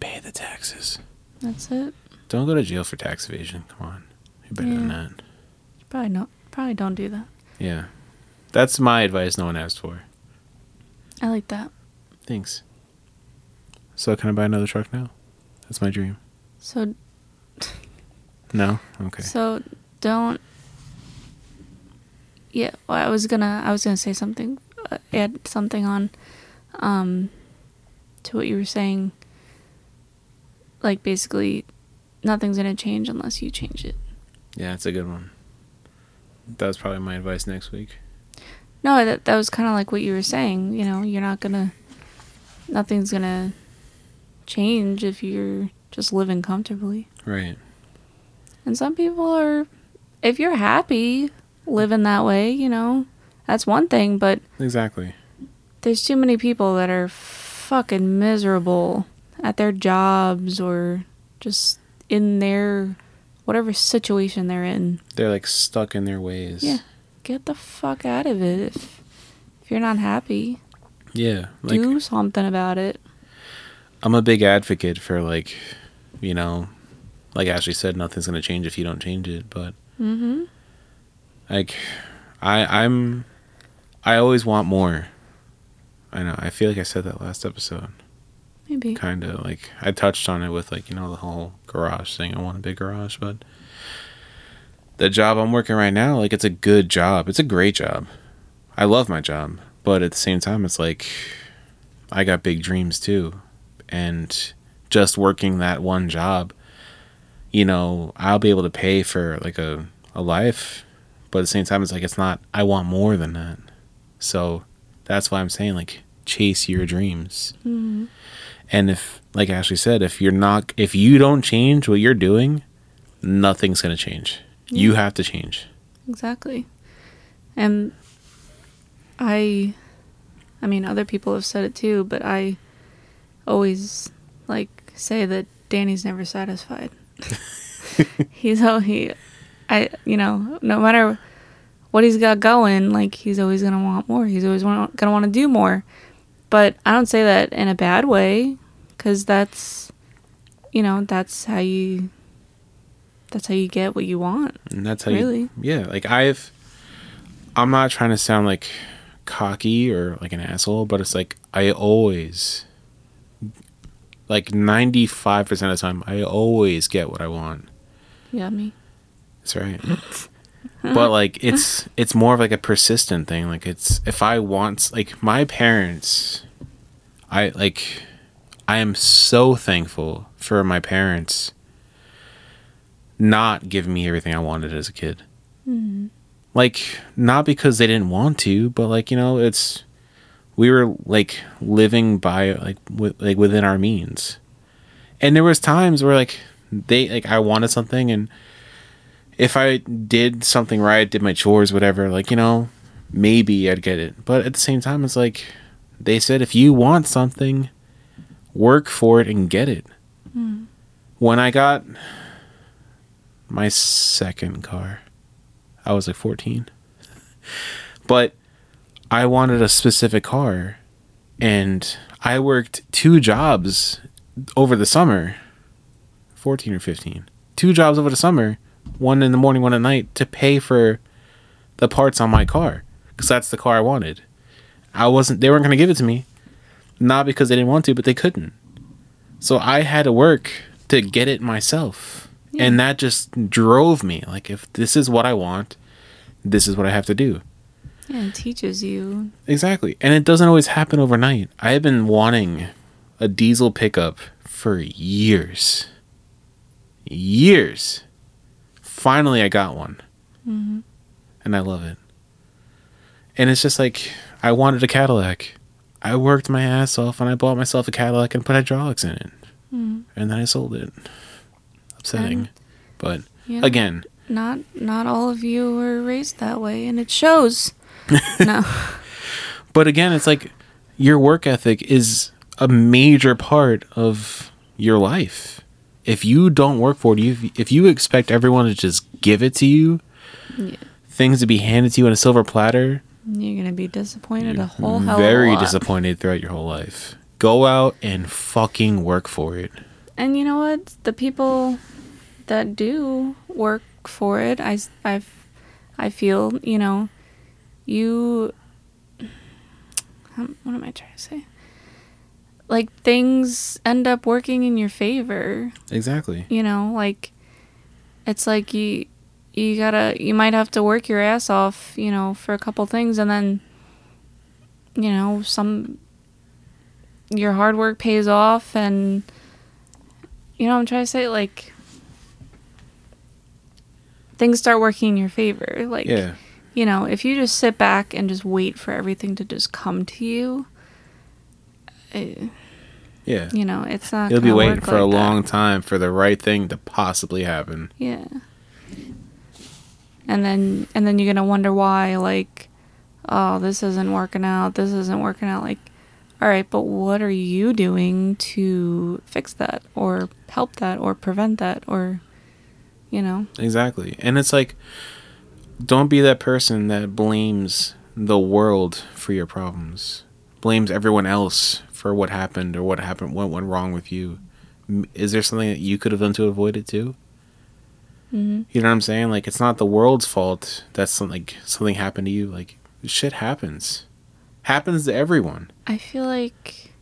Pay the taxes. that's it. Don't go to jail for tax evasion. Come on, you're better than that. Probably not. Probably don't do that. Yeah, that's my advice. No one asked for. I like that. Thanks. So can I buy another truck now? That's my dream. So No. Okay. so don't. Yeah, well, I was gonna I was gonna say something, uh, add something on, um, to what you were saying. Like basically, nothing's gonna change unless you change it. Yeah, that's a good one. That was probably my advice next week. No, that that was kind of like what you were saying. You know, you're not gonna, nothing's gonna change if you're just living comfortably. Right. And some people are, if you're happy living that way, you know, that's one thing. But Exactly. there's too many people that are fucking miserable at their jobs or just in their whatever situation they're in. They're like stuck in their ways. Yeah. Get the fuck out of it. If, if you're not happy, Yeah. Like do something about it. I'm a big advocate for like, you know, like Ashley said, nothing's gonna change if you don't change it. But Mm-hmm. Like, I I'm, I always want more. I know. I feel like I said that last episode. Maybe. Kind of like I touched on it with like you know the whole garage thing. I want a big garage, but the job I'm working right now, like it's a good job. It's a great job. I love my job, but at the same time, it's like I got big dreams too, and just working that one job, you know, I'll be able to pay for like a a life, but at the same time, it's like it's not. I want more than that, so that's why I'm saying like chase your dreams. Mm-hmm. And if, like Ashley said, if you're not, if you don't change what you're doing, nothing's gonna change. You have to change. Exactly. And I I mean other people have said it too, but I always like say that Danny's never satisfied. he's how he I you know, no matter what he's got going, like he's always going to want more. He's always want, going to want to do more. But I don't say that in a bad way cuz that's you know, that's how you that's how you get what you want. And that's how Really? you, yeah. Like I've, I'm not trying to sound like cocky or like an asshole, but it's like I always, like 95% of the time, I always get what I want. You got me. That's right. but like it's it's more of like a persistent thing. Like it's if I want like my parents I like I am so thankful for my parents not giving me everything I wanted as a kid. Mm-hmm. Like not because they didn't want to, but like you know, it's we were like living by like with, like within our means. And there was times where like they like I wanted something and if I did something right, did my chores, whatever, like, you know, maybe I'd get it. But at the same time, it's like they said if you want something, work for it and get it. Hmm. When I got my second car, I was like 14. But I wanted a specific car and I worked two jobs over the summer 14 or 15 two jobs over the summer one in the morning one at night to pay for the parts on my car because that's the car i wanted i wasn't they weren't going to give it to me not because they didn't want to but they couldn't so i had to work to get it myself and that just drove me like if this is what i want this is what i have to do Yeah, it teaches you. Exactly. And it doesn't always happen overnight. I have been wanting a diesel pickup for years. Years. Finally, I got one. Mm-hmm. And I love it. And it's just like, I wanted a Cadillac. I worked my ass off and I bought myself a Cadillac and put hydraulics in it. Mm-hmm. And then I sold it. Upsetting. And- but know, again, not not all of you were raised that way, and it shows. no. But again, it's like your work ethic is a major part of your life. If you don't work for it, you, if you expect everyone to just give it to you, Yeah. things to be handed to you on a silver platter, You're gonna be disappointed a whole hell very lot. disappointed throughout your whole life. Go out and fucking work for it. And you know what? The people that do work for it, I, I've- I feel, you know, you. What am I trying to say? Like, things end up working in your favor. Exactly. You know, like, it's like you. You gotta, you might have to work your ass off, you know, for a couple things, and then, you know, some, your hard work pays off, and, you know, what I'm trying to say, like, things start working in your favor. Like, Yeah. you know, if you just sit back and just wait for everything to just come to you, eh, Yeah. you know, it's not. You'll be waiting for a that. long time for the right thing to possibly happen. Yeah. And then and then you're gonna wonder why, like, oh, this isn't working out. This isn't working out. Like, all right, but what are you doing to fix that, or help that, or prevent that, or, you know? Exactly. And it's like, don't be that person that blames the world for your problems, blames everyone else for what happened or what happened, what went wrong with you. Is there something that you could have done to avoid it too? hmm You know what I'm saying? Like, it's not the world's fault that something like something happened to you. Like, shit happens, happens to everyone. I feel like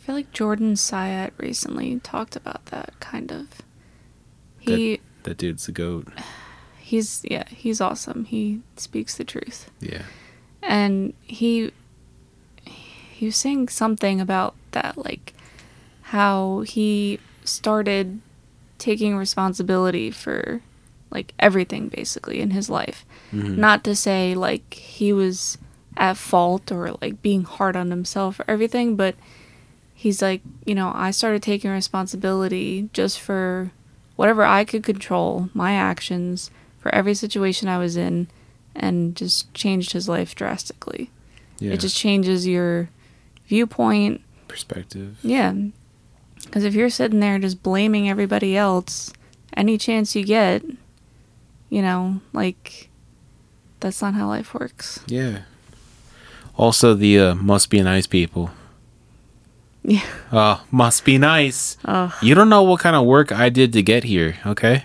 I feel like Jordan Syatt recently talked about that kind of. He That dude's the goat. he's yeah he's awesome. He speaks the truth. Yeah. and he he was saying something about that like how he started taking responsibility for like everything basically in his life Mhm. not to say like he was at fault or like being hard on himself or everything but he's like you know i started taking responsibility just for whatever i could control my actions for every situation i was in and just changed his life drastically Yeah. it just changes your viewpoint perspective. yeah because if you're sitting there just blaming everybody else any chance you get you know like that's not how life works Yeah. Also, the uh, must be nice people. yeah Uh, must be nice. oh You don't know what kind of work I did to get here, okay?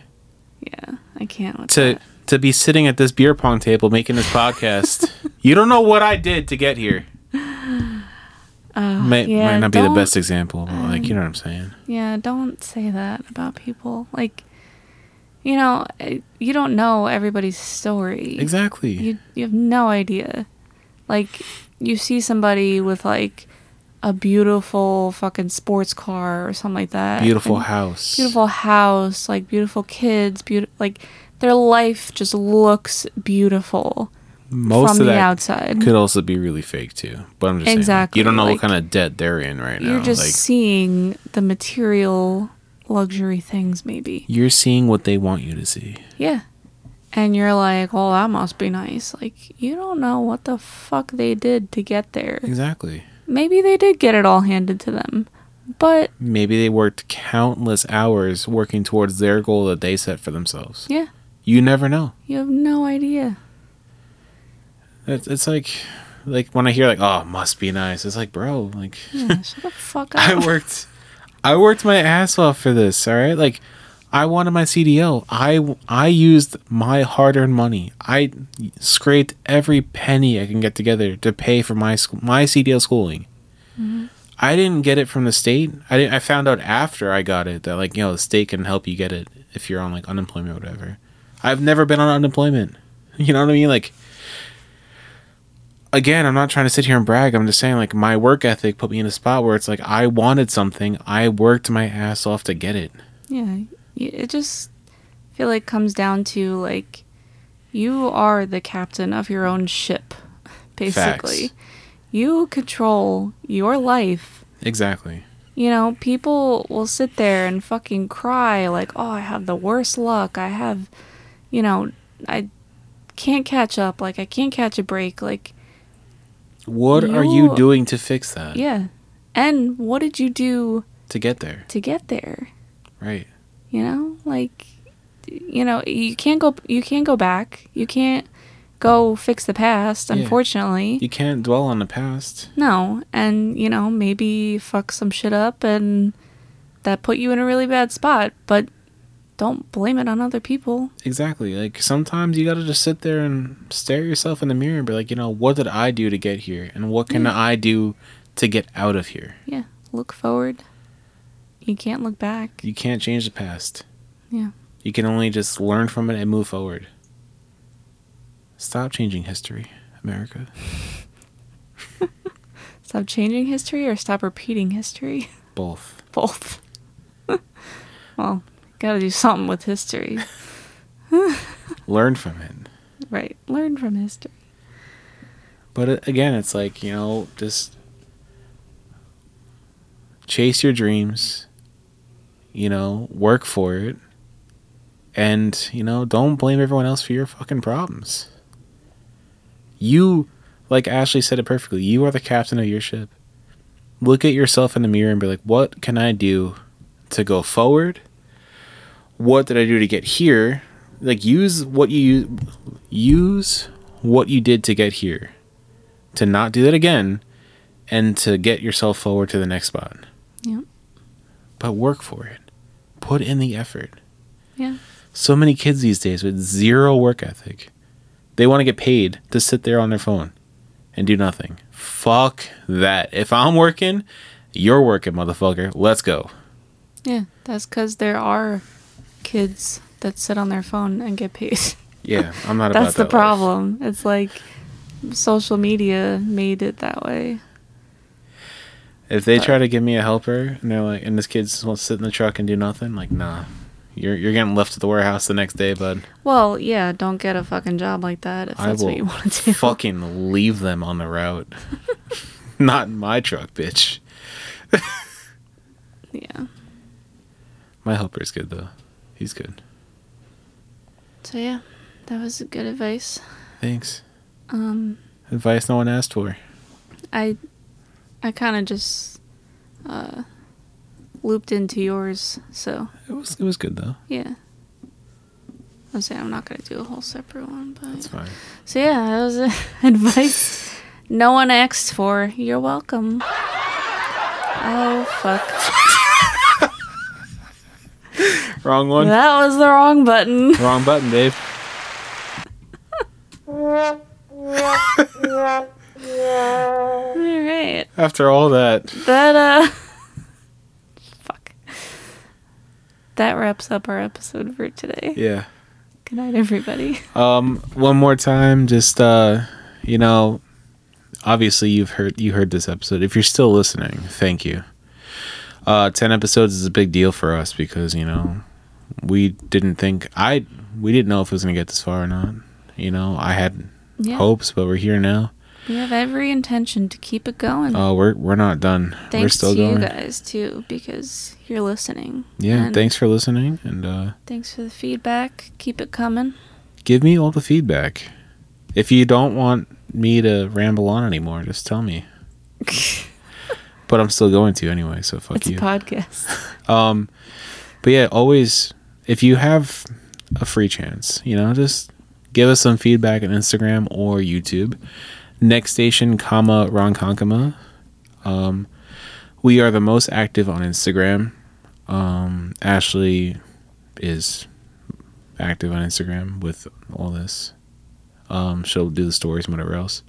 yeah i can't To that. to be sitting at this beer pong table making this podcast. you don't know what I did to get here. Uh, May, yeah, might not be the best example, but like you know what I'm saying. yeah don't say that about people like you know eh, you don't know everybody's story Exactly. you you have no idea. Like you see somebody with like a beautiful fucking sports car or something like that. beautiful and house. beautiful house, like beautiful kids, beautiful like their life just looks beautiful Most from of the that outside. could also be really fake too. But I'm just saying, like, Exactly, you don't know like, what kind of debt they're in right now. You're just like seeing the material luxury things maybe. you're seeing what they want you to see. Yeah. And you're like, "Oh, that must be nice." Like you don't know what the fuck they did to get there. Exactly. Maybe they did get it all handed to them. But Maybe they worked countless hours working towards their goal that they set for themselves. yeah, You never know. you have no idea. It's, it's like, like when I hear like, "Oh, must be nice." It's like, bro, like Yeah, shut the fuck up. I worked, I worked my ass off for this. All right, like I wanted my CDL. I I used my hard-earned money. I scraped every penny I can get together to pay for my sc- my CDL schooling. Mm-hmm. I didn't get it from the state. I didn't, I found out after I got it that like you know the state can help you get it if you're on like unemployment or whatever. I've never been on unemployment. You know what I mean? Like again, I'm not trying to sit here and brag. I'm just saying, like, my work ethic put me in a spot where it's like I wanted something. I worked my ass off to get it. Yeah, it just I feel like comes down to like you are the captain of your own ship, basically. Facts. You control your life. Exactly. You know, people will sit there and fucking cry like, "Oh, I have the worst luck. I have, you know, I can't catch up. Like I can't catch a break. Like, What are you You- doing to fix that? yeah. And what did you do To get there. to get there? Right. you know like you know you can't go you can't go back you can't go fix the past Yeah. unfortunately You can't dwell on the past. no and you know maybe fuck some shit up and that put you in a really bad spot but don't blame it on other people Exactly. Like sometimes you gotta just sit there and stare yourself in the mirror and be like, you know, what did I do to get here? And what can Yeah. I do to get out of here? yeah look forward you can't look back You can't change the past. Yeah. You can only just learn from it and move forward. Stop changing history, America. stop changing history or stop repeating history Both. both well gotta do something with history Learn from it. right learn from history But uh, again, it's like, you know, just chase your dreams, you know, work for it, and, you know, don't blame everyone else for your fucking problems. You, like Ashley said it perfectly, you are the captain of your ship. Look at yourself in the mirror and be like, what can I do to go forward? What did I do to get here? Like, use what you use what you did to get here to not do that again and to get yourself forward to the next spot. Yep. But work for it. Put in the effort. Yeah. So many kids these days with zero work ethic. They want to get paid to sit there on their phone and do nothing. Fuck that. If I'm working, you're working, motherfucker. Let's go. Yeah, that's because there are kids that sit on their phone and get paid. Yeah, I'm not about that's the that life. problem. It's like social media made it that way. If they But- try to give me a helper and they're like, and this kid just wants to sit in the truck and do nothing, like, nah, you're you're getting left at the warehouse the next day, bud. Well, yeah, don't get a fucking job like that if I that's what you want to do. fucking leave them on the route. Not in my truck, bitch. Yeah. My helper's good though. He's good. So yeah, that was good advice. Thanks. Um, Advice no one asked for. I, I kind of just, uh, looped into yours. So It was it was good though. yeah. I'm saying I'm not gonna do a whole separate one, but That's fine. So yeah, that was uh, advice no one asked for. You're welcome. Oh fuck. Wrong one. That was the wrong button. Wrong button, Dave. Alright. After all that, That uh fuck. That wraps up our episode for today. yeah. Good night everybody. Um, one more time, just uh, you know, obviously you've heard you heard this episode. If you're still listening, thank you. Uh, ten episodes is a big deal for us because you know we didn't think I we didn't know if it was gonna get this far or not. You know, I had Yeah. hopes, but we're here now. We have every intention to keep it going. Oh, we're we're not done. we're thanks still to going. you guys too, because you're listening. Yeah, And thanks for listening and uh, Thanks for the feedback. Keep it coming. give me all the feedback. If you don't want me to ramble on anymore, just tell me. but I'm still going to anyway, so fuck it's you. a podcast. Um, but yeah, always if you have a free chance, you know, just give us some feedback on Instagram or YouTube. Next station, comma Ronkonkoma. Um, we are the most active on Instagram. Um, Ashley is active on Instagram with all this. Um, she'll do the stories and whatever else.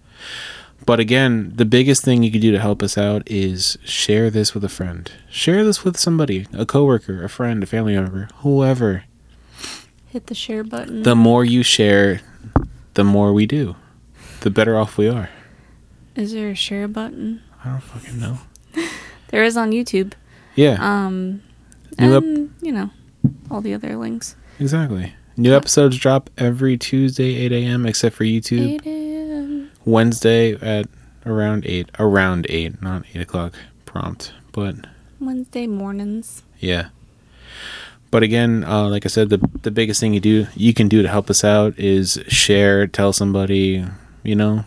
But again, the biggest thing you can do to help us out is share this with a friend. Share this with somebody, a coworker, a friend, a family member, whoever. Hit the share button. The more you share, the more we do. The better off we are. Is there a share button? I don't fucking know. There is on YouTube. Yeah, Um, New ep- and you know, all the other links. exactly. New episodes drop every Tuesday, 8 a.m. except for YouTube. 8 a.m. Wednesday at around 8. Around 8, not 8 o'clock prompt. But Wednesday mornings. yeah. But again, uh, like I said, the the biggest thing you do you can do to help us out is share, tell somebody, you know,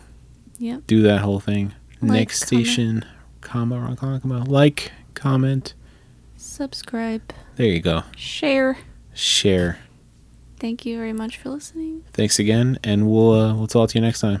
yeah, do that whole thing. Like, Next station, comma, Ronkonkoma, like, comment. Subscribe. There you go. Share. Share. Thank you very much for listening. Thanks again, and we'll uh, we'll talk to you next time.